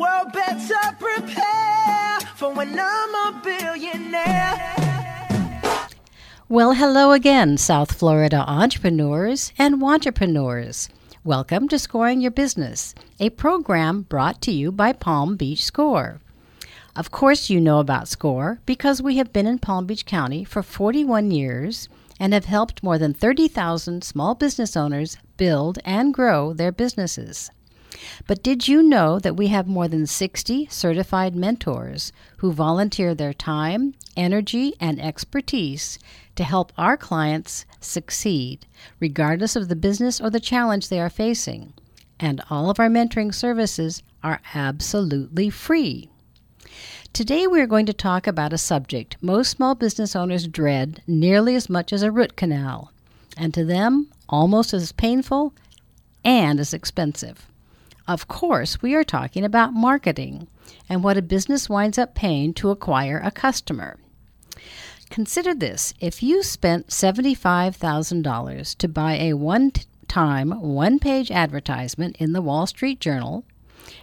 world better prepare for when I'm a billionaire. Well, hello again, South Florida entrepreneurs and entrepreneurs. Welcome to Scoring Your Business, a program brought to you by Palm Beach Score. Of course, you know about SCORE because we have been in Palm Beach County for 41 years and have helped more than 30,000 small business owners build and grow their businesses. But did you know that we have more than 60 certified mentors who volunteer their time, energy, and expertise to help our clients succeed, regardless of the business or the challenge they are facing? And all of our mentoring services are absolutely free. Today, we are going to talk about a subject most small business owners dread nearly as much as a root canal, and to them, almost as painful and as expensive. Of course, we are talking about marketing and what a business winds up paying to acquire a customer. Consider this if you spent $75,000 to buy a one time, one page advertisement in the Wall Street Journal,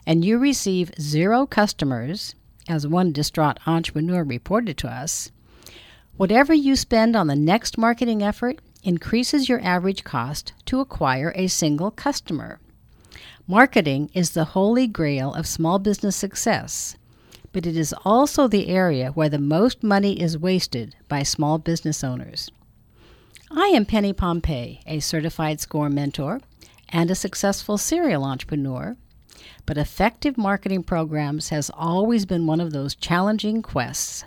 and you receive zero customers, as one distraught entrepreneur reported to us, whatever you spend on the next marketing effort increases your average cost to acquire a single customer. Marketing is the holy grail of small business success, but it is also the area where the most money is wasted by small business owners. I am Penny Pompey, a certified SCORE mentor and a successful serial entrepreneur, but effective marketing programs has always been one of those challenging quests.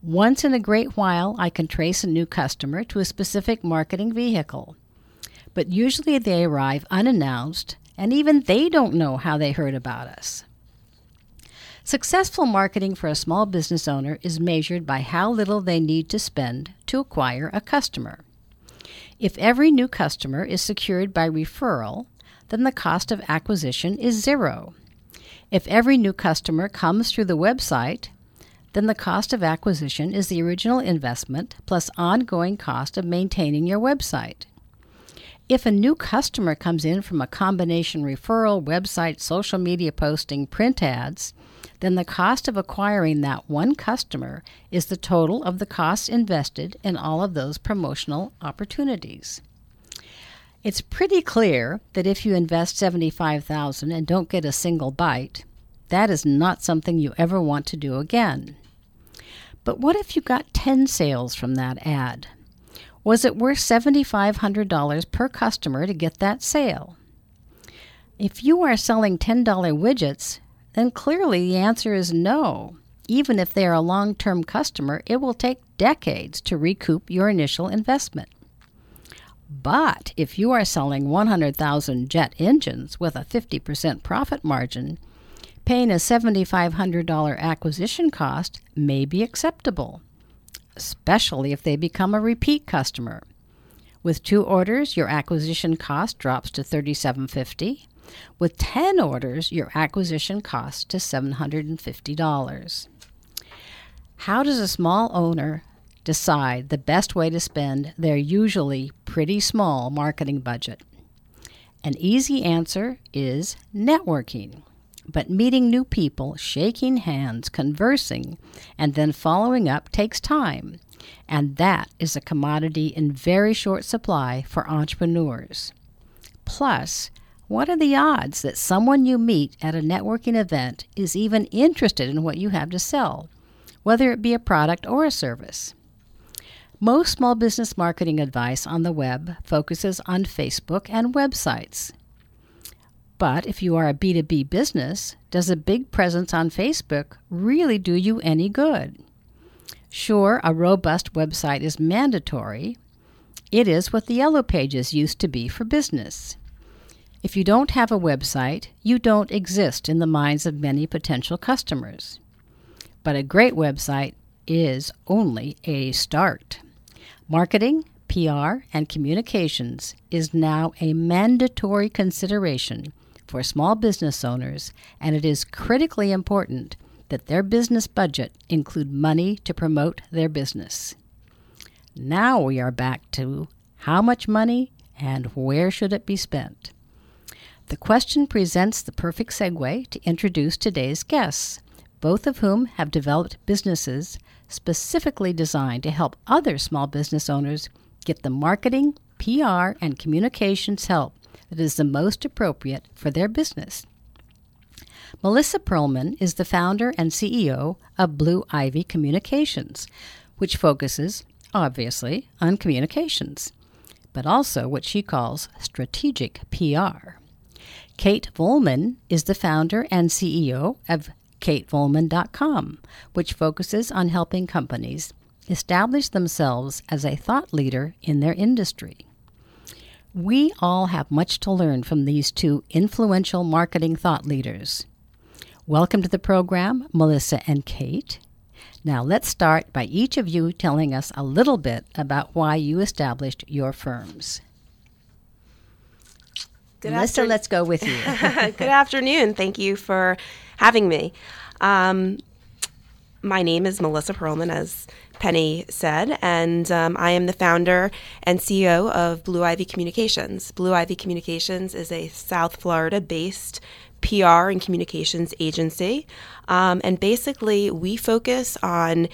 Once in a great while, I can trace a new customer to a specific marketing vehicle, but usually they arrive unannounced, and even they don't know how they heard about us. Successful marketing for a small business owner is measured by how little they need to spend to acquire a customer. If every new customer is secured by referral, then the cost of acquisition is zero. If every new customer comes through the website, then the cost of acquisition is the original investment plus ongoing cost of maintaining your website. If a new customer comes in from a combination referral, website, social media posting, print ads, then the cost of acquiring that one customer is the total of the costs invested in all of those promotional opportunities. It's pretty clear that if you invest 75,000 and don't get a single bite, that is not something you ever want to do again. But what if you got 10 sales from that ad? Was it worth $7,500 per customer to get that sale? If you are selling $10 widgets, then clearly the answer is no. Even if they are a long term customer, it will take decades to recoup your initial investment. But if you are selling 100,000 jet engines with a 50% profit margin, paying a $7,500 acquisition cost may be acceptable, especially if they become a repeat customer. With two orders, your acquisition cost drops to $37.50. With 10 orders, your acquisition cost to $750. How does a small owner decide the best way to spend their usually pretty small marketing budget? An easy answer is networking. But meeting new people, shaking hands, conversing, and then following up takes time. And that is a commodity in very short supply for entrepreneurs. Plus, what are the odds that someone you meet at a networking event is even interested in what you have to sell, whether it be a product or a service? Most small business marketing advice on the web focuses on Facebook and websites. But if you are a B2B business, does a big presence on Facebook really do you any good? Sure, a robust website is mandatory. It is what the Yellow Pages used to be for business. If you don't have a website, you don't exist in the minds of many potential customers. But a great website is only a start. Marketing, PR, and communications is now a mandatory consideration for small business owners, and it is critically important that their business budget include money to promote their business. Now we are back to how much money and where should it be spent? The question presents the perfect segue to introduce today's guests, both of whom have developed businesses specifically designed to help other small business owners get the marketing, PR, and communications help that is the most appropriate for their business. Melissa Perlman is the founder and CEO of Blue Ivy Communications, which focuses, obviously, on communications, but also what she calls strategic PR. Kate Volman is the founder and CEO of katevolman.com, which focuses on helping companies establish themselves as a thought leader in their industry. We all have much to learn from these two influential marketing thought leaders. Welcome to the program, Melissa and Kate. Now, let's start by each of you telling us a little bit about why you established your firms. Good Melissa, after- let's go with you. Good afternoon. Thank you for having me. Um, my name is Melissa Perlman, as Penny said, and um, I am the founder and CEO of Blue Ivy Communications. Blue Ivy Communications is a South Florida based PR and communications agency. Um, and basically, we focus on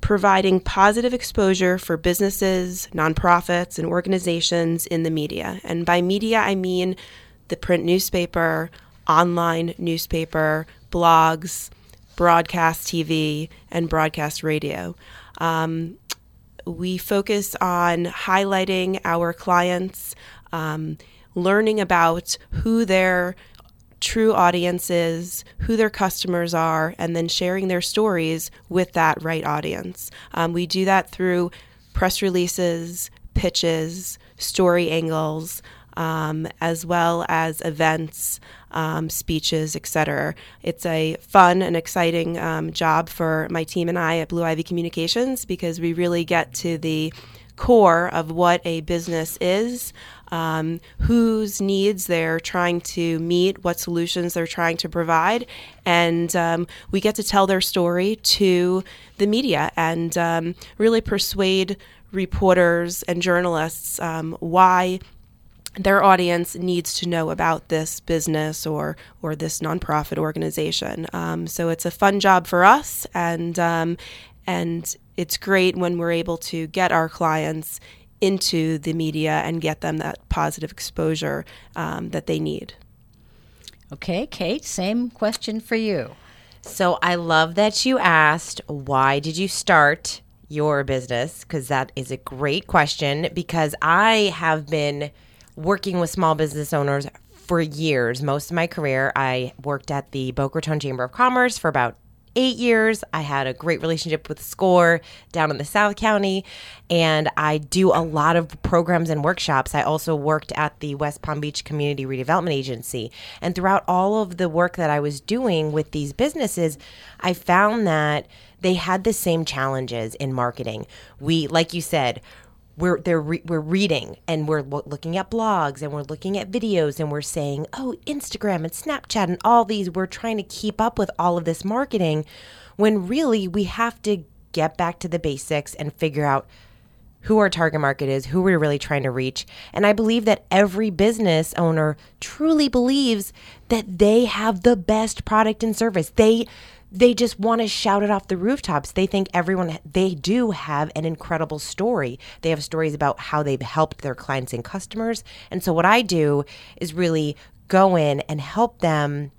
providing positive exposure for businesses, nonprofits, and organizations in the media. And by media, I mean the print newspaper, online newspaper, blogs, broadcast TV, and broadcast radio. Um, we focus on highlighting our clients, um, learning about who their true audience is, who their customers are, and then sharing their stories with that right audience. Um, we do that through press releases, pitches, story angles, um, as well as events, um, speeches, etc. It's a fun and exciting um, job for my team and I at Blue Ivy Communications because we really get to the core of what a business is, um, whose needs they're trying to meet, what solutions they're trying to provide, and um, we get to tell their story to the media and um, really persuade reporters and journalists um, why their audience needs to know about this business or or this nonprofit organization. Um, so it's a fun job for us, and um, and it's great when we're able to get our clients into the media and get them that positive exposure um, that they need. Okay, Kate, same question for you. So I love that you asked why did you start your business because that is a great question because I have been working with small business owners for years. Most of my career, I worked at the Boca Raton Chamber of Commerce for about eight years. I had a great relationship with SCORE down in the South County, and I do a lot of programs and workshops. I also worked at the West Palm Beach Community Redevelopment Agency. And throughout all of the work that I was doing with these businesses, I found that they had the same challenges in marketing. We, like you said, we're they're re- we're reading and we're lo- looking at blogs and we're looking at videos and we're saying oh Instagram and Snapchat and all these we're trying to keep up with all of this marketing when really we have to get back to the basics and figure out who our target market is, who we're really trying to reach. And I believe that every business owner truly believes that they have the best product and service. They they just want to shout it off the rooftops. They think everyone, they do have an incredible story. They have stories about how they've helped their clients and customers. And so, what I do is really go in and help them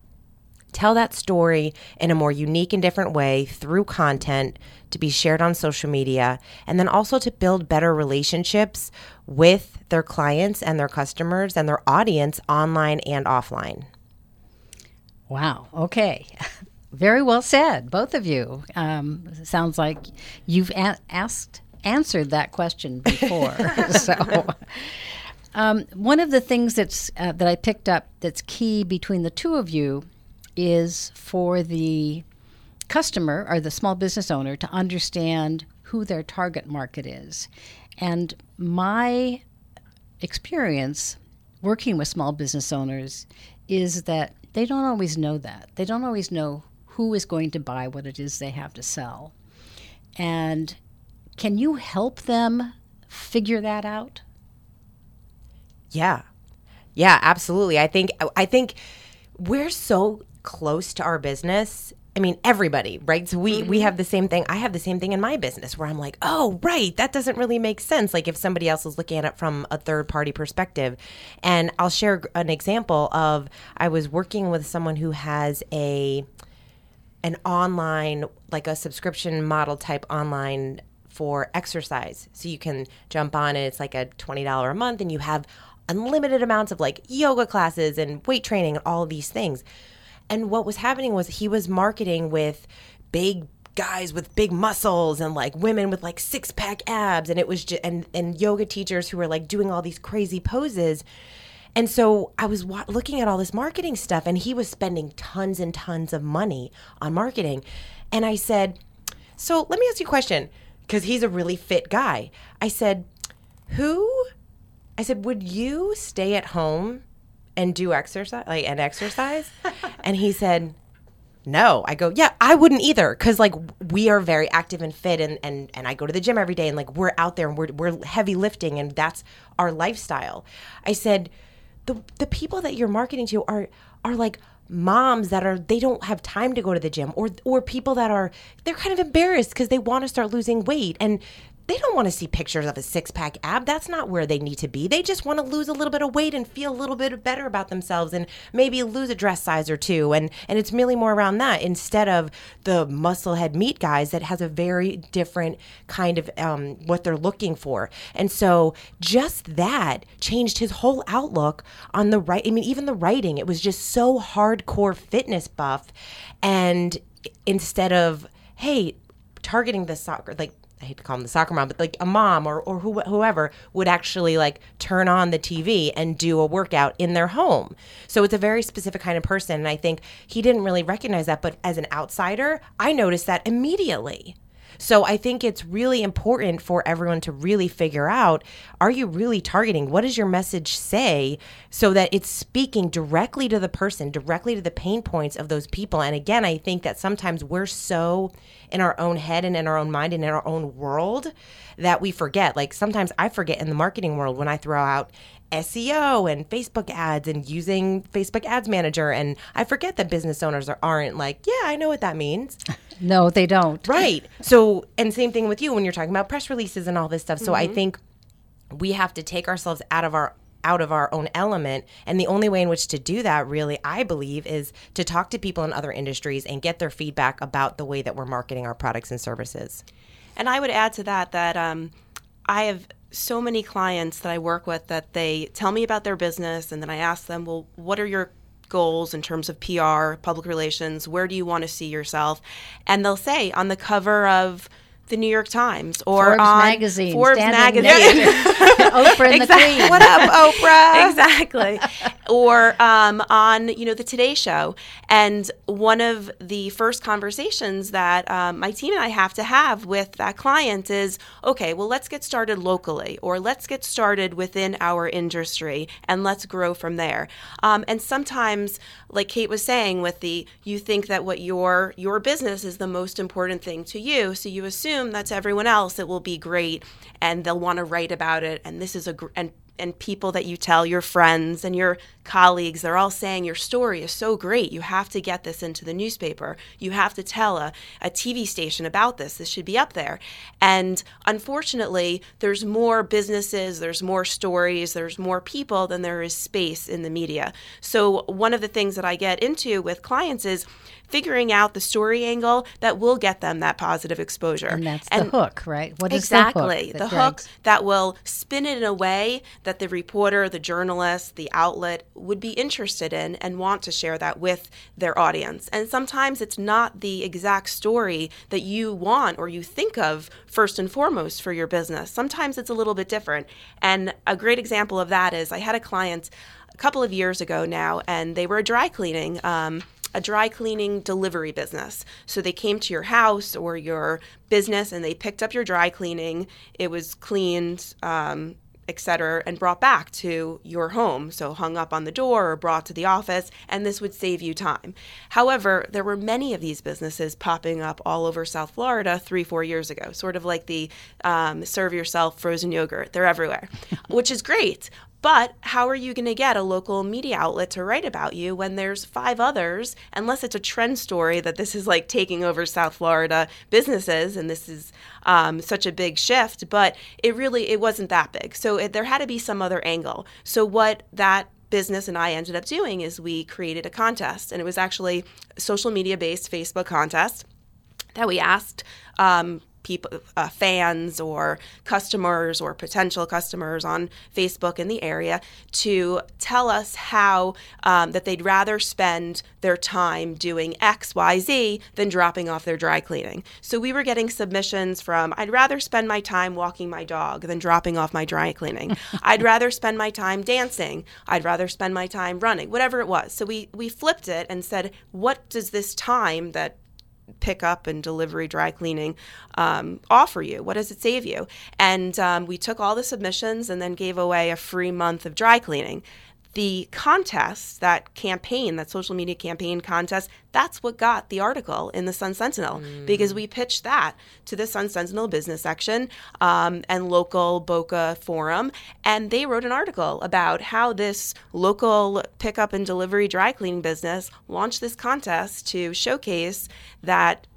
tell that story in a more unique and different way through content to be shared on social media, and then also to build better relationships with their clients and their customers and their audience online and offline. Wow. Okay. Very well said, both of you. Um, sounds like you've a- asked answered that question before. so, Um, one of the things that's uh, that I picked up that's key between the two of you is for the customer or the small business owner to understand who their target market is. And my experience working with small business owners is that they don't always know that. They don't always know who is going to buy what it is they have to sell. And can you help them figure that out? Yeah. Yeah, absolutely. I think I think we're so close to our business. I mean, everybody, right? So we we mm-hmm. have the same thing. I have the same thing in my business where I'm like, "Oh, right, that doesn't really make sense." Like if somebody else is looking at it from a third party perspective. And I'll share an example of I was working with someone who has a an online like a subscription model type online for exercise. So you can jump on it. It's like a $20 a month and you have unlimited amounts of like yoga classes and weight training and all these things. And what was happening was he was marketing with big guys with big muscles and like women with like six pack abs and it was just and and yoga teachers who were like doing all these crazy poses. And so I was wa- looking at all this marketing stuff and he was spending tons and tons of money on marketing. And I said, "So, let me ask you a question because he's a really fit guy." I said, "Who I said, "Would you stay at home and do exercise, like and exercise?" and he said, "No." I go, "Yeah, I wouldn't either, because like we are very active and fit, and and and I go to the gym every day, and like we're out there and we're we're heavy lifting, and that's our lifestyle." I said, "the the people that you're marketing to are are like." moms that are they don't have time to go to the gym or or people that are they're kind of embarrassed because they want to start losing weight and they don't want to see pictures of a six pack ab. That's not where they need to be. They just want to lose a little bit of weight and feel a little bit better about themselves and maybe lose a dress size or two. And, and it's really more around that instead of the musclehead meat guys that has a very different kind of um, what they're looking for. And so just that changed his whole outlook on the right. I mean, even the writing, it was just so hardcore fitness buff. And instead of, hey, targeting the soccer, like I hate to call them the soccer mom, but like a mom or, or who, whoever would actually like turn on the TV and do a workout in their home. So it's a very specific kind of person. And I think he didn't really recognize that. But as an outsider, I noticed that immediately. So I think it's really important for everyone to really figure out are you really targeting? What does your message say so that it's speaking directly to the person, directly to the pain points of those people? And again, I think that sometimes we're so in our own head and in our own mind and in our own world that we forget. Like sometimes I forget in the marketing world when I throw out SEO and Facebook ads and using Facebook Ads Manager. And I forget that business owners are, aren't like, yeah, I know what that means. No, they don't. Right. So, and same thing with you when you're talking about press releases and all this stuff. So I mm-hmm. think we have to take ourselves out of our out of our own element and the only way in which to do that really i believe is to talk to people in other industries and get their feedback about the way that we're marketing our products and services And I would add to that that um, I have so many clients that I work with that they tell me about their business, and then I ask them, well, what are your goals in terms of PR, public relations? Where do you want to see yourself? And they'll say on the cover of the New York Times or Forbes on magazine, Forbes standing magazine. Oprah Exactly. Queen. What up, Oprah? exactly. Or um, on, you know, the Today Show. And one of the first conversations that um, my team and I have to have with that client is, okay, well, let's get started locally, or let's get started within our industry, and let's grow from there. Um, and sometimes, like Kate was saying, with the you think that what your your business is the most important thing to you, so you assume that's everyone else. It will be great, and they'll want to write about it. And this is a and and people that you tell, your friends and your colleagues, they're all saying your story is so great. You have to get this into the newspaper. You have to tell a, a TV station about this. This should be up there. And unfortunately, there's more businesses, there's more stories, there's more people than there is space in the media. So, one of the things that I get into with clients is figuring out the story angle that will get them that positive exposure. And that's the hook, right? What is exactly the the hook? hook, that drags- that will spin it in a way that the reporter, the journalist, the outlet would be interested in and want to share that with their audience. And sometimes it's not the exact story that you want or you think of first and foremost for your business. Sometimes it's a little bit different. And a great example of that is I had a client a couple of years ago now, and they were a dry cleaning. Um, a dry cleaning delivery business. So they came to your house or your business and they picked up your dry cleaning. It was cleaned, um, etc., and brought back to your home. So hung up on the door or brought to the office, and this would save you time. However, there were many of these businesses popping up all over South Florida three, four years ago, sort of like the um, serve yourself frozen yogurt. They're everywhere, which is great. But how are you going to get a local media outlet to write about you when there's five others, unless it's a trend story that this is like taking over South Florida businesses and this is um, such a big shift? But it really it wasn't that big, so it, there had to be some other angle. So what that business and I ended up doing is we created a contest, and it was actually social media based Facebook contest that we asked. Um, people, uh, fans or customers or potential customers on Facebook in the area to tell us how um, that they'd rather spend their time doing X, Y, Z than dropping off their dry cleaning. So we were getting submissions from I'd rather spend my time walking my dog than dropping off my dry cleaning. I'd rather spend my time dancing. I'd rather spend my time running, whatever it was. So we we flipped it and said, what does this time that pickup and delivery dry cleaning um, offer you? What does it save you? And um, we took all the submissions and then gave away a free month of dry cleaning the contest, that campaign, that social media campaign contest, that's what got the article in the Sun Sentinel mm. because we pitched that to the Sun Sentinel business section um, and local Boca forum. And they wrote an article about how this local pickup and delivery dry cleaning business launched this contest to showcase that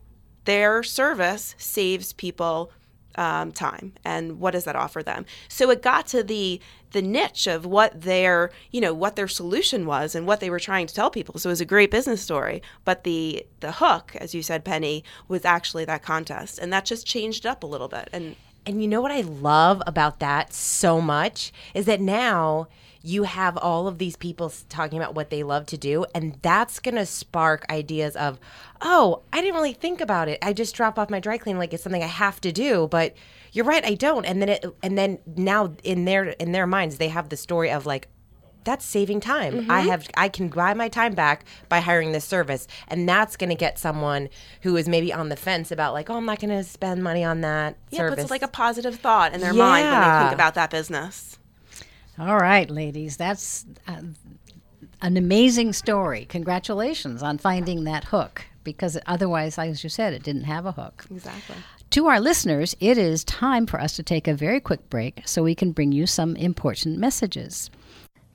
their service saves people um, time and what does that offer them? So it got to the the niche of what their you know what their solution was and what they were trying to tell people. So it was a great business story but the the hook as you said penny was actually that contest and that just changed up a little bit and and you know what i love about that so much is that now you have all of these people talking about what they love to do and that's going to spark ideas of oh i didn't really think about it i just drop off my dry clean like it's something i have to do but you're right i don't and then it and then now in their in their minds they have the story of like that's saving time. Mm-hmm. I have I can buy my time back by hiring this service, and that's going to get someone who is maybe on the fence about like, oh, I'm not going to spend money on that yeah, service. it's like a positive thought in their yeah. mind when they think about that business. All right, ladies, that's uh, an amazing story. Congratulations on finding that hook because otherwise, as you said, it didn't have a hook. Exactly. To our listeners, it is time for us to take a very quick break so we can bring you some important messages.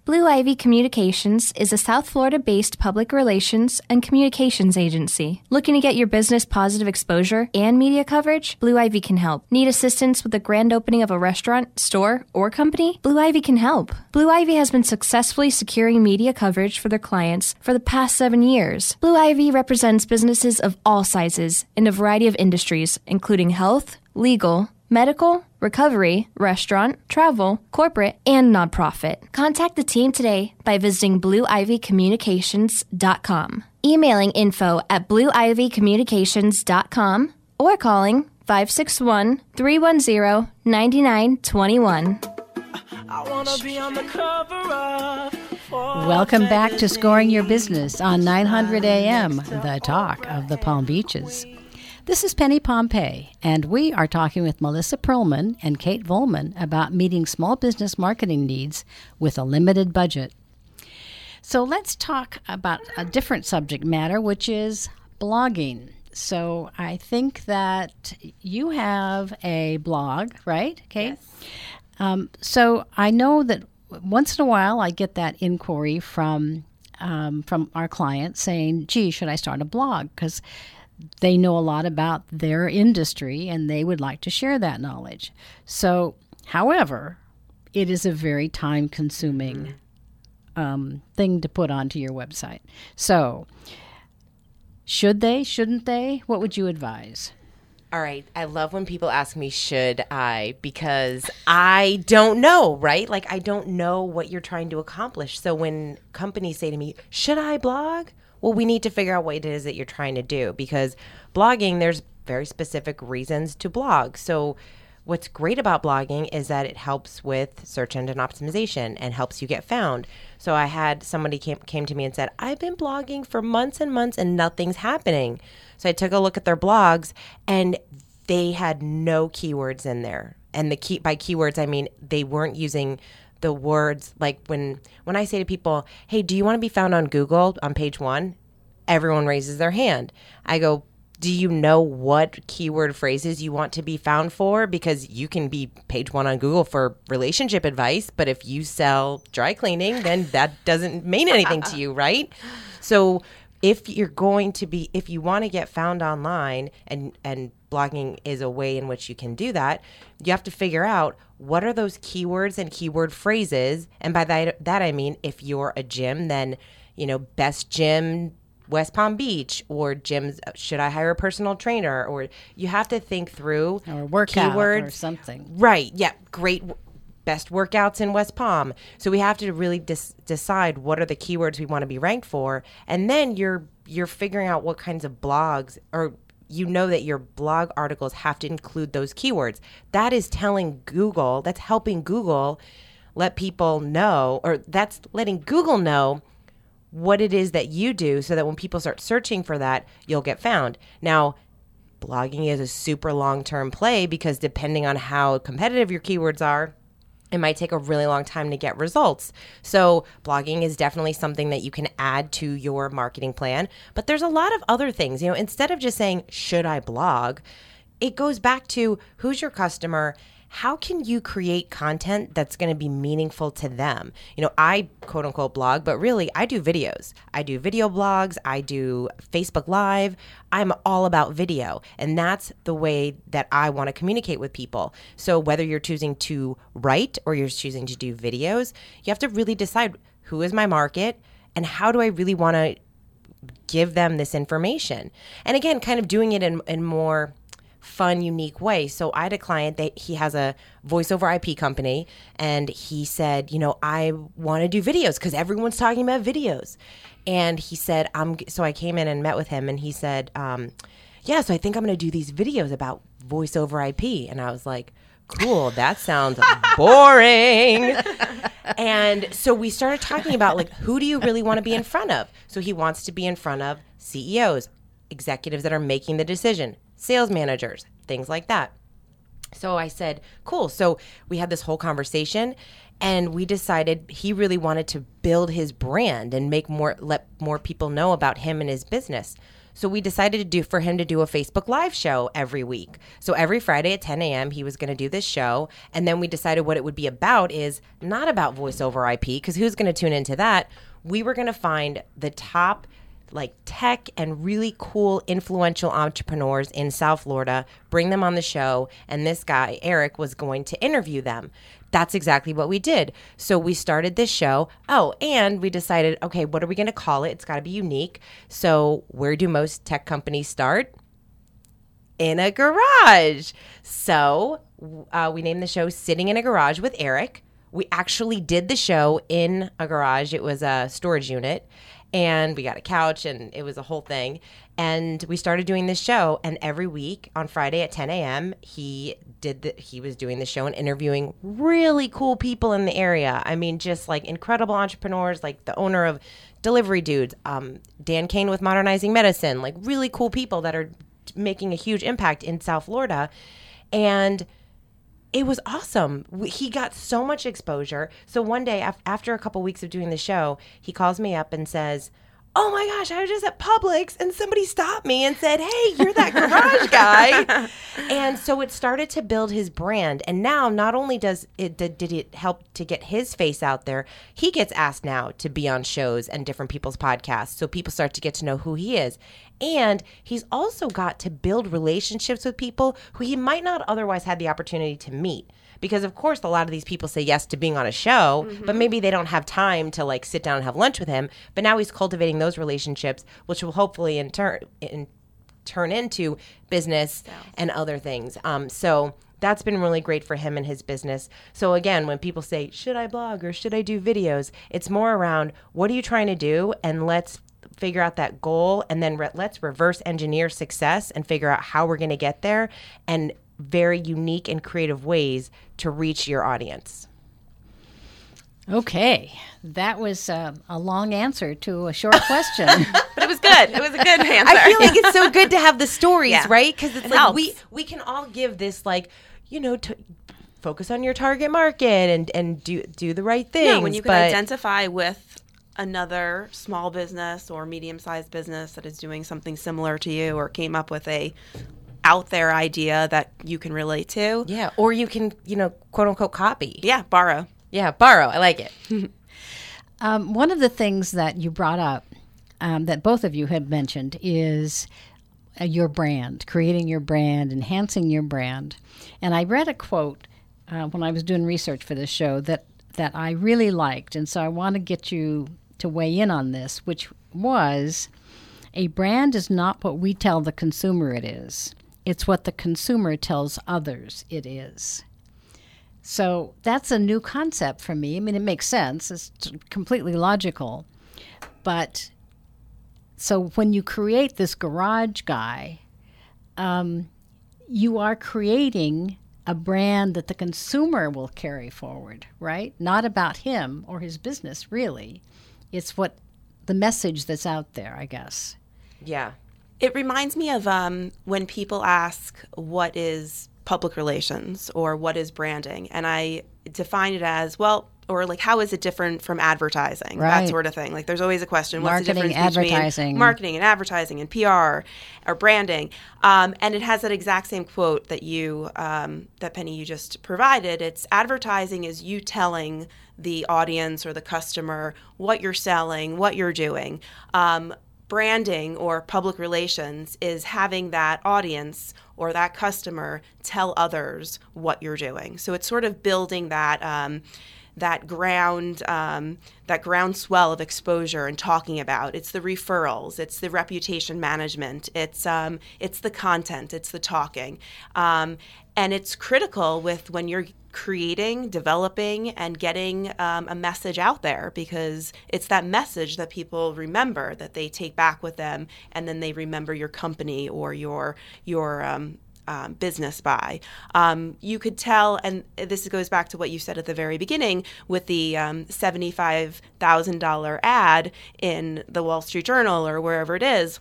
Blue Ivy Communications is a South Florida based public relations and communications agency. Looking to get your business positive exposure and media coverage? Blue Ivy can help. Need assistance with the grand opening of a restaurant, store, or company? Blue Ivy can help. Blue Ivy has been successfully securing media coverage for their clients for the past seven years. Blue Ivy represents businesses of all sizes in a variety of industries, including health, legal, medical, recovery, restaurant, travel, corporate, and nonprofit. Contact the team today by visiting blueivycommunications.com, emailing info at blueivycommunications.com, or calling 561 310 9921. Welcome back to Scoring Your Business on 900 AM, the talk of the Palm Beaches. This is Penny Pompey, and we are talking with Melissa Perlman and Kate Volman about meeting small business marketing needs with a limited budget. So let's talk about a different subject matter, which is blogging. So I think that you have a blog, right, Kate? Yes. Um, so I know that once in a while I get that inquiry from um, from our clients saying, "Gee, should I start a blog?" Because they know a lot about their industry and they would like to share that knowledge. So, however, it is a very time consuming um, thing to put onto your website. So, should they? Shouldn't they? What would you advise? All right. I love when people ask me, should I? Because I don't know, right? Like, I don't know what you're trying to accomplish. So when companies say to me, should I blog? Well, we need to figure out what it is that you're trying to do because blogging, there's very specific reasons to blog. So, what's great about blogging is that it helps with search engine optimization and helps you get found. So I had somebody came came to me and said, "I've been blogging for months and months and nothing's happening." So I took a look at their blogs and they had no keywords in there. And the key by keywords I mean they weren't using the words like when when I say to people, "Hey, do you want to be found on Google on page 1?" Everyone raises their hand. I go, do you know what keyword phrases you want to be found for? Because you can be page one on Google for relationship advice, but if you sell dry cleaning, then that doesn't mean anything to you, right? So if you're going to be if you want to get found online and and blogging is a way in which you can do that, you have to figure out what are those keywords and keyword phrases. And by that that I mean if you're a gym, then you know, best gym West Palm Beach or gyms. Uh, should I hire a personal trainer? Or you have to think through or workout keywords or something. Right. Yeah. Great. Best workouts in West Palm. So we have to really dis- decide what are the keywords we want to be ranked for, and then you're you're figuring out what kinds of blogs or you know that your blog articles have to include those keywords. That is telling Google, that's helping Google let people know, or that's letting Google know what it is that you do so that when people start searching for that, you'll get found. Now, blogging is a super long term play because depending on how competitive your keywords are, it might take a really long time to get results. So, blogging is definitely something that you can add to your marketing plan. But there's a lot of other things. You know, instead of just saying, should I blog? It goes back to who's your customer how can you create content that's going to be meaningful to them? You know, I quote unquote blog, but really I do videos. I do video blogs, I do Facebook Live. I'm all about video, and that's the way that I want to communicate with people. So whether you're choosing to write or you're choosing to do videos, you have to really decide who is my market and how do I really want to give them this information. And again, kind of doing it in, in more fun, unique way. So I had a client that he has a voiceover IP company, and he said, you know, I want to do videos because everyone's talking about videos. And he said, I'm. So I came in and met with him, and he said, um, yeah, so I think I'm going to do these videos about voiceover IP. And I was like, cool, that sounds boring. and so we started talking about like, who do you really want to be in front of? So he wants to be in front of CEOs, executives that are making the decision, sales managers, things like that. So I said, cool. So we had this whole conversation and we decided he really wanted to build his brand and make more let more people know about him and his business. So we decided to do for him to do a Facebook live show every week. So every Friday at 10 a.m. he was going to do this show, and then we decided what it would be about is not about voiceover IP because who's going to tune into that? We were going to find the top like tech and really cool influential entrepreneurs in South Florida, bring them on the show, and this guy, Eric, was going to interview them. That's exactly what we did. So we started this show. Oh, and we decided, okay, what are we going to call it? It's got to be unique. So, where do most tech companies start? In a garage. So, uh, we named the show Sitting in a Garage with Eric. We actually did the show in a garage. It was a storage unit and we got a couch and it was a whole thing. And we started doing this show and every week on friday at 10 a.m he did the, he was doing the show and interviewing really cool people in the area. I mean just like incredible entrepreneurs like the owner of delivery dudes um, dan cane with modernizing medicine like really cool people that are making a huge impact in south florida. And it was awesome. He got so much exposure. So one day, af- after a couple weeks of doing the show, he calls me up and says, Oh my gosh, I was just at Publix and somebody stopped me and said, Hey, you're that garage guy. and so it started to build his brand. And now, not only does it did, did it help to get his face out there, he gets asked now to be on shows and different people's podcasts. So people start to get to know who he is. And he's also got to build relationships with people who he might not otherwise had the opportunity to meet. Because of course a lot of these people say yes to being on a show, mm-hmm. but maybe they don't have time to like sit down and have lunch with him. But now he's cultivating those relationships, which will hopefully in turn in turn into business and other things. Um, so that's been really great for him and his business. So again, when people say, "Should I blog or should I do videos?" it's more around what are you trying to do and let's figure out that goal and then re- let's reverse engineer success and figure out how we're going to get there and very unique and creative ways to reach your audience. Okay, that was uh, a long answer to a short question. But it was good. It was a good answer. I feel like it's so good to have the stories, Yeah. right? Because it's It like helps. we we can all give this like you know to focus on your target market and and do do the right thing. Yeah, when you can but identify with another small business or medium-sized business that is doing something similar to you or came up with a out there idea that you can relate to. yeah, or you can you know quote unquote copy. Yeah, borrow. Yeah, borrow. I like it. Um, one of the things that you brought up um, that both of you had mentioned is uh, your brand, creating your brand, enhancing your brand. And I read a quote uh, when I was doing research for this show that, that I really liked. And so I want to get you to weigh in on this, which was a brand is not what we tell the consumer it is, it's what the consumer tells others it is. So that's a new concept for me. I mean, it makes sense, it's completely logical. But so when you create this garage guy, um, you are creating a brand that the consumer will carry forward, right? Not about him or his business, really. It's what the message that's out there, I guess. Yeah. It reminds me of um, when people ask what is public relations or what is branding, and I define it as well, or like how is it different from advertising, Right. that sort of thing. Like there's always a question: what's the difference advertising. between marketing and advertising and PR or branding? Um, and it has that exact same quote that you um, that Penny you just provided. It's advertising is you telling the audience or the customer what you're selling, what you're doing. Um, branding or public relations is having that audience or that customer tell others what you're doing. So it's sort of building that um, that ground um, that groundswell of exposure and talking about. It's the referrals, it's the reputation management, it's um, it's the content, it's the talking, um, and it's critical with when you're creating, developing, and getting um, a message out there because it's that message that people remember that they take back with them, and then they remember your company or your your um, um, business by. Um, you could tell, and this goes back to what you said at the very beginning with the um, $75,000 ad in the Wall Street Journal or wherever it is.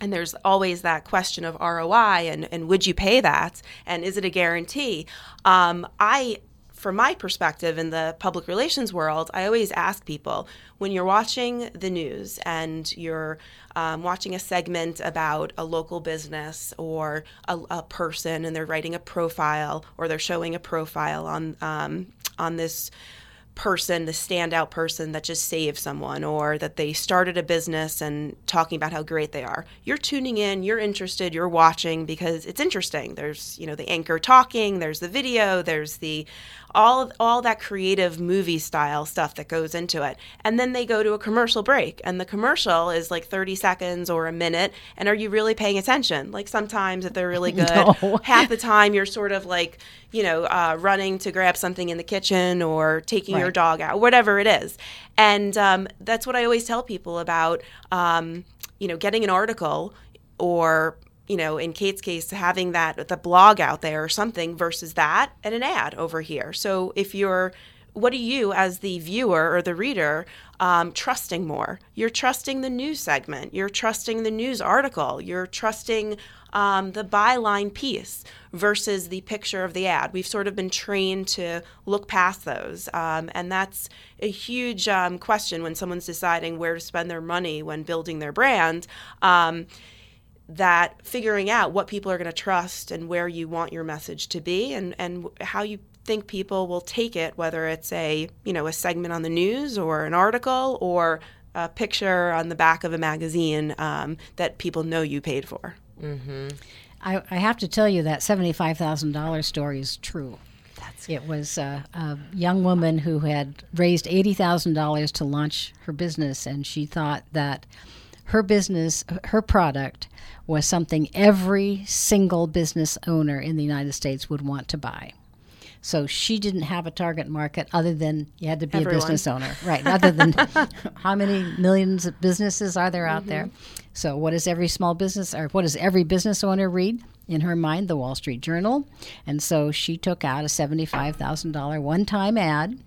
And there's always that question of ROI and, and would you pay that? And is it a guarantee? Um, I, from my perspective in the public relations world, I always ask people when you're watching the news and you're um, watching a segment about a local business or a, a person and they're writing a profile or they're showing a profile on um, on this person, the standout person that just saved someone, or that they started a business and talking about how great they are. You're tuning in, you're interested, you're watching because it's interesting. There's, you know, the anchor talking, there's the video, there's the all all that creative movie style stuff that goes into it. And then they go to a commercial break, and the commercial is like 30 seconds or a minute. And are you really paying attention? Like sometimes if they're really good, No. half the time you're sort of like, you know, uh, running to grab something in the kitchen or taking your dog out, whatever it is. And um, that's what I always tell people about, um, you know, getting an article or, you know, in Kate's case, having that, the blog out there or something versus that and an ad over here. So if you're, what are you as the viewer or the reader um, trusting more? You're trusting the news segment. You're trusting the news article. You're trusting um, the byline piece versus the picture of the ad. We've sort of been trained to look past those. Um, and that's a huge um, question when someone's deciding where to spend their money when building their brand. That figuring out what people are going to trust and where you want your message to be and, and how you think people will take it, whether it's a you know a segment on the news or an article or a picture on the back of a magazine um, that people know you paid for. I, I have to tell you that seventy-five thousand dollars story is true. it was uh, a young woman who had raised eighty thousand dollars to launch her business, and she thought that her business, her product was something every single business owner in the United States would want to buy. So she didn't have a target market other than you had to be Everyone. a business owner, right? Other than how many millions of businesses are there out there? So what does every small business or what does every business owner read? In her mind, the Wall Street Journal, and so she took out a seventy-five thousand dollar one-time ad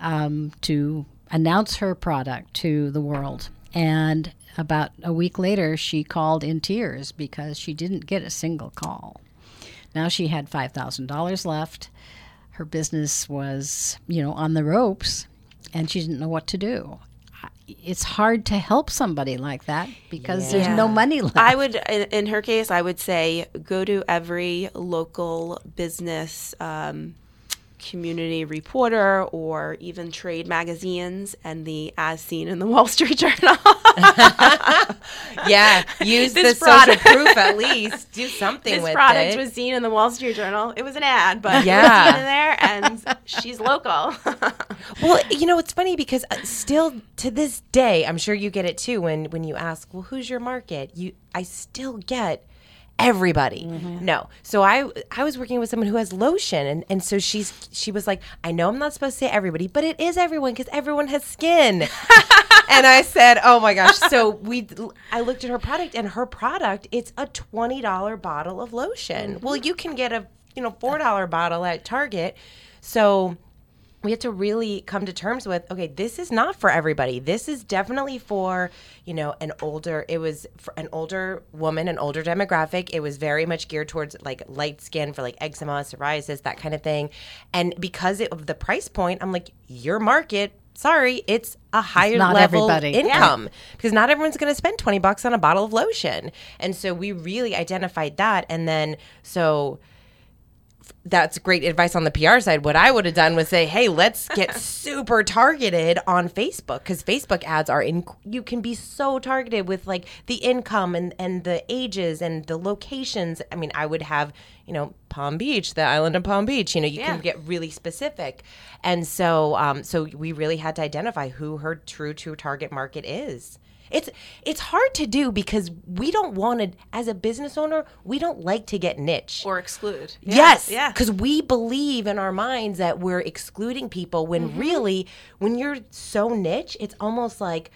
um, to announce her product to the world. And about a week later, she called in tears because she didn't get a single call. Now she had $5,000 left. Her business was, you know, on the ropes, and she didn't know what to do. It's hard to help somebody like that because there's no money left. I would, in, in her case, I would say go to every local business um, community reporter or even trade magazines and the as seen in the Wall Street Journal. Yeah, use This the social product- proof at least. Do something this with product it. Product was seen in the Wall Street Journal. It was an ad, but Yeah. it was seen in there, and she's local. Well, you know, it's funny because uh, still to this day, I'm sure you get it too when when you ask, "Well, who's your market?" You I still get everybody. Mm-hmm. No. So I I was working with someone who has lotion and and so she's she was like, "I know I'm not supposed to say everybody, but it is everyone cuz everyone has skin." and I said, "Oh my gosh." So we I looked at her product and her product, it's a $20 bottle of lotion. Mm-hmm. Well, you can get a, you know, $4 bottle at Target. So we had to really come to terms with okay this is not for everybody. This is definitely for you know an older it was for an older woman an older demographic. It was very much geared towards like light skin for like eczema psoriasis that kind of thing. And because it, of the price point i'm like your market sorry it's a higher not level everybody. income. Because not everyone's going to spend 20 bucks on a bottle of lotion. And so we really identified that. And then so that's great advice on the PR side. What I would have done was say, "Hey, let's get super targeted on Facebook because Facebook ads are in. You can be so targeted with like the income and and the ages and the locations. I mean, I would have you know Palm Beach, the island of Palm Beach. You know, you Yeah. can get really specific, and so um, so we really had to identify who her true true target market is. It's it's hard to do because we don't want to as a business owner, we don't like to get niche. or exclude. Yeah, Yes, Yeah. because we believe in our minds that we're excluding people when Mm-hmm. really, when you're so niche, it's almost like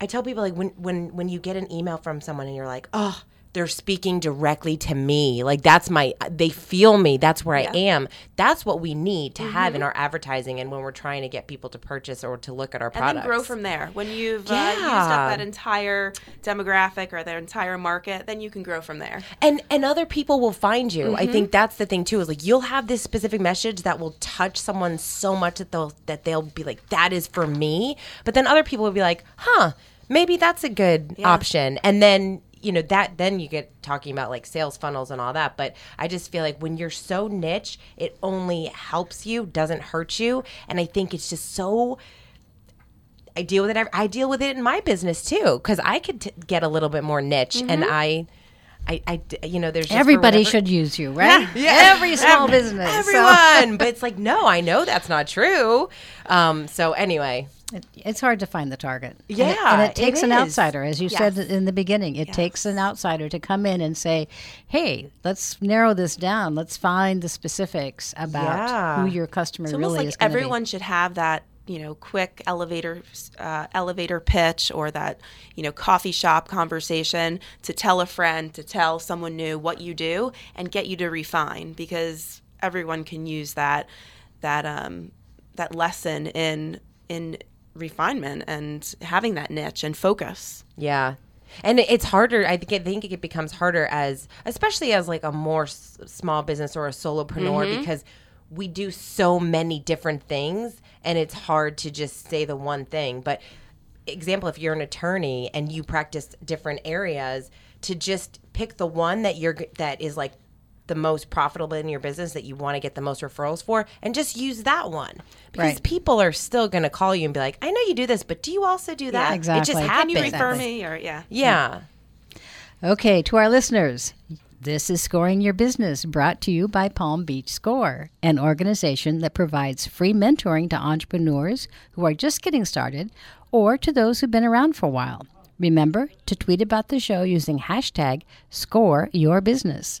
I tell people like when when when you get an email from someone and you're like, oh, they're speaking directly to me. Like that's my they feel me. That's where I am. That's what we need to have in our advertising and when we're trying to get people to purchase or to look at our and products. then grow from there. When you've uh, used Yeah. up that entire demographic or their entire market, then you can grow from there. and and other people will find you i Mm-hmm. think that's the thing too is like you'll have this specific message that will touch someone so much that they'll that they'll be like that is for me but then other people will be like huh maybe that's a good option and then you know that then you get talking about like sales funnels and all that but i just feel like when you're so niche it only helps you doesn't hurt you and i think it's just so I deal with it. I deal with it in my business too, because I could t- get a little bit more niche, and i I, I, you know, there's just Everybody should use you, right? Yeah. Every small business. So everyone. but it's like, no, I know that's not true. Um, so anyway, it- it's hard to find the target. And it- Yeah, and it it takes an is. outsider, as you said in the beginning. It takes an outsider to come in and say, "Hey, let's narrow this down. Let's find the specifics about Yeah. who your customer It's really like is." gonna be." everyone should have that you know quick elevator uh, elevator pitch or that you know coffee shop conversation to tell a friend to tell someone new what you do and get you to refine because everyone can use that that um that lesson in in refinement and having that niche and focus Yeah. And it's harder. I think, I think it becomes harder as, especially as like a more s- small business or a solopreneur, mm-hmm. because we do so many different things, and it's hard to just say the one thing. But example, if you're an attorney and you practice different areas, to just pick the one that you're that is like the most profitable in your business that you want to get the most referrals for and just use that one because Right. people are still going to call you and be like i know you do this but do you also do that it exactly. just Can happens can you refer me or yeah yeah Okay, to our listeners, this is Scoring Your Business, brought to you by Palm Beach Score, an organization that provides free mentoring to entrepreneurs who are just getting started or to those who've been around for a while. Remember to tweet about the show using hashtag ScoreYourBusiness.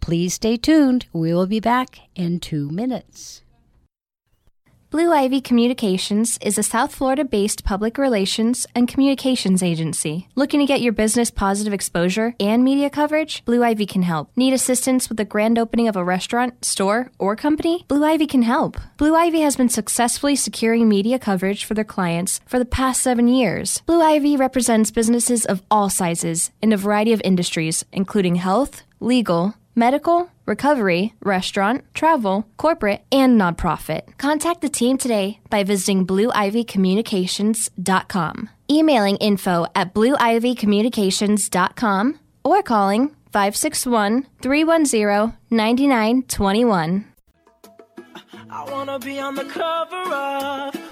Please stay tuned. We will be back in two minutes. Blue Ivy Communications is a South Florida based public relations and communications agency. Looking to get your business positive exposure and media coverage? Blue Ivy can help. Need assistance with the grand opening of a restaurant, store, or company? Blue Ivy can help. Blue Ivy has been successfully securing media coverage for their clients for the past seven years. Blue Ivy represents businesses of all sizes in a variety of industries, including health, legal, medical, recovery, restaurant, travel, corporate, and nonprofit. Contact the team today by visiting blueivycommunications.com, emailing info at blueivycommunications.com, or calling 561 310 9921.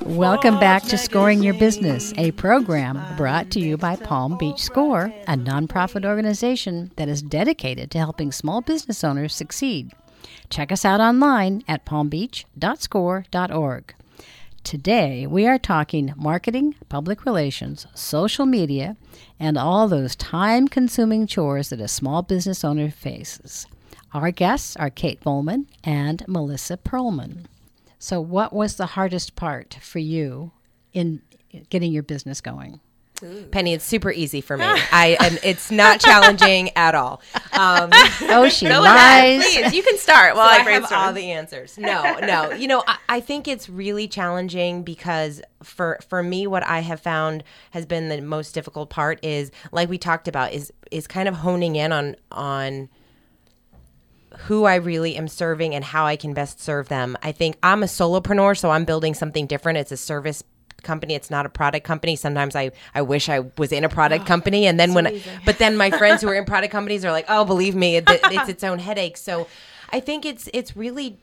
Welcome back to Scoring Your. Business, a program brought to you by Palm Beach Score, a nonprofit organization that is dedicated to helping small business owners succeed. Check us out online at palmbeach.score.org. Today, we are talking marketing, public relations, social media, and all those time consuming chores that a small business owner faces. Our guests are Kate Bowman and Melissa Perlman. So, what was the hardest part for you in getting your business going? Penny, it's super easy for me. I and it's not challenging at all. Um, Oh, she Go lies. please. You can start while so I I have all the answers. No, no. You know, I, I think it's really challenging because for for me, what I have found has been the most difficult part is, like we talked about, is is kind of honing in on on who I really am serving and how I can best serve them. I think I'm a solopreneur, so I'm building something different. It's a service company. It's not a product company. Sometimes I, I wish I was in a product oh, company. And then when, I, but then my friends who are in product companies are like, oh, believe me, it, it's its own headache. So I think it's, it's really,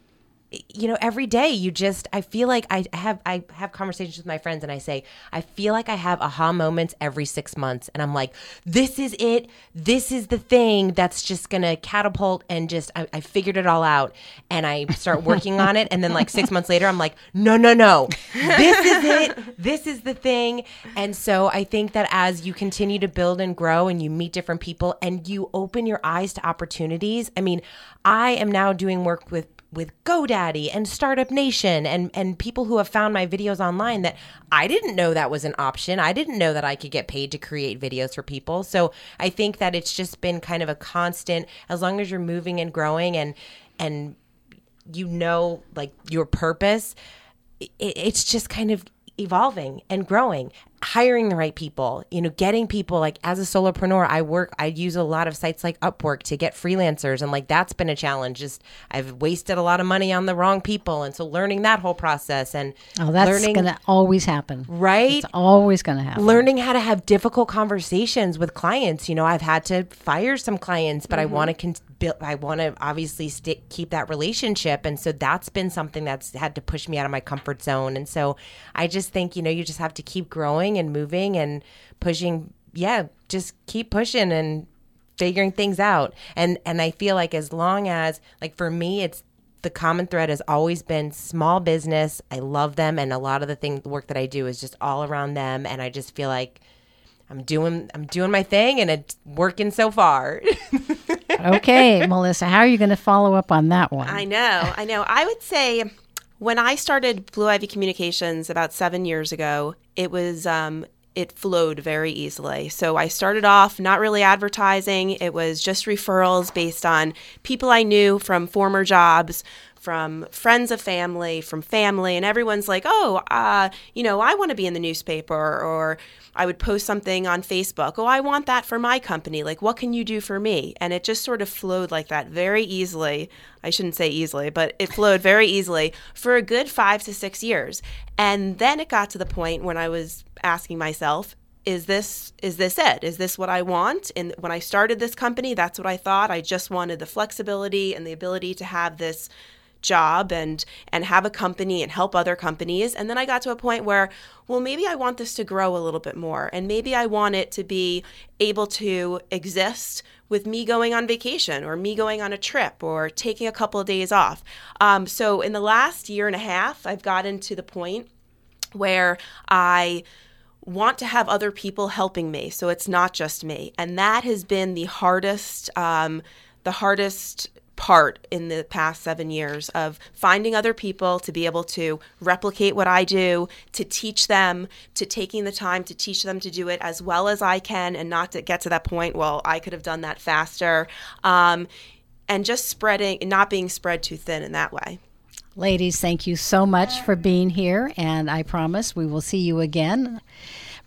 you know, every day you just, I feel like I have, I have conversations with my friends and I say, I feel like I have aha moments every six months. And I'm like, this is it. This is the thing that's just going to catapult and just, I, I figured it all out. And I start working on it. And then like six months later, I'm like, no, no, no, this is it. This is the thing. And so I think that as you continue to build and grow and you meet different people and you open your eyes to opportunities, I mean, I am now doing work with with GoDaddy and Startup Nation and and people who have found my videos online that I didn't know that was an option. I didn't know that I could get paid to create videos for people. So I think that it's just been kind of a constant as long as you're moving and growing and and you know like your purpose it, it's just kind of evolving and growing hiring the right people you know getting people like as a solopreneur i work i use a lot of sites like upwork to get freelancers and like that's been a challenge just i've wasted a lot of money on the wrong people and so learning that whole process and Oh, that's learning going to always happen. right It's always going to happen. learning how to have difficult conversations with clients. You know, I've had to fire some clients, but I mm-hmm. want to con- build. I want to obviously stick keep that relationship, and so that's been something that's had to push me out of my comfort zone. And so I just think you know you just have to keep growing and moving and pushing. Yeah, just keep pushing and figuring things out. And and I feel like as long as like for me, it's the common thread has always been small business. I love them, and a lot of the thing, the work that I do is just all around them. And I just feel like I'm doing, I'm doing my thing, and it's working so far. okay, Melissa, how are you going to follow up on that one? I know, I know. I would say when I started Blue Ivy Communications about seven years ago, it was um, it flowed very easily. So I started off not really advertising; it was just referrals based on people I knew from former jobs. From friends of family, from family, and everyone's like, "Oh, uh, you know, I want to be in the newspaper," or I would post something on Facebook. Oh, I want that for my company. Like, what can you do for me? And it just sort of flowed like that very easily. I shouldn't say easily, but it flowed very easily for a good five to six years. And then it got to the point when I was asking myself, is this is this it? Is this what I want? And when I started this company, that's what I thought. I just wanted the flexibility and the ability to have this job and and have a company and help other companies. And then I got to a point where well maybe I want this to grow a little bit more and maybe I want it to be able to exist with me going on vacation or me going on a trip or taking a couple of days off. Um, so in the last year and a half I've gotten to the point where I want to have other people helping me so it's not just me. And that has been the hardest um, the hardest part in the past seven years of finding other people to be able to replicate what I do, to teach them, to taking the time to teach them to do it as well as I can and not to get to that point, well, I could have done that faster. Um, and just spreading, not being spread too thin in that way. Ladies, thank you so much for being here, and I promise we will see you again.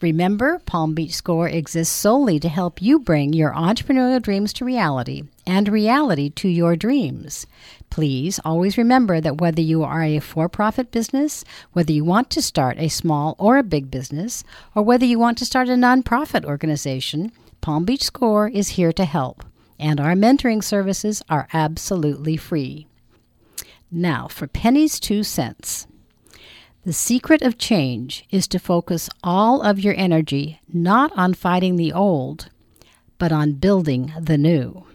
Remember, Palm Beach Score exists solely to help you bring your entrepreneurial dreams to reality and reality to your dreams. Please always remember that whether you are a for profit business, whether you want to start a small or a big business, or whether you want to start a nonprofit organization, Palm Beach Score is here to help, and our mentoring services are absolutely free. Now, for Penny's two cents. The secret of change is to focus all of your energy not on fighting the old, but on building the new.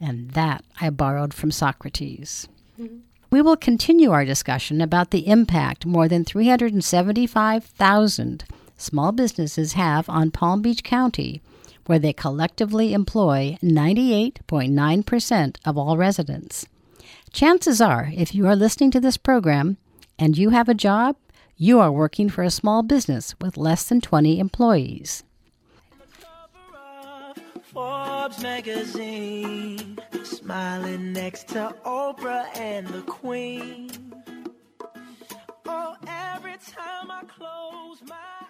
And that I borrowed from Socrates. Mm-hmm. We will continue our discussion about the impact more than 375,000 small businesses have on Palm Beach County, where they collectively employ 98.9% of all residents. Chances are, if you are listening to this program and you have a job, you are working for a small business with less than 20 employees. Forbes magazine, smiling next to Oprah and the Queen. Oh, every time I close my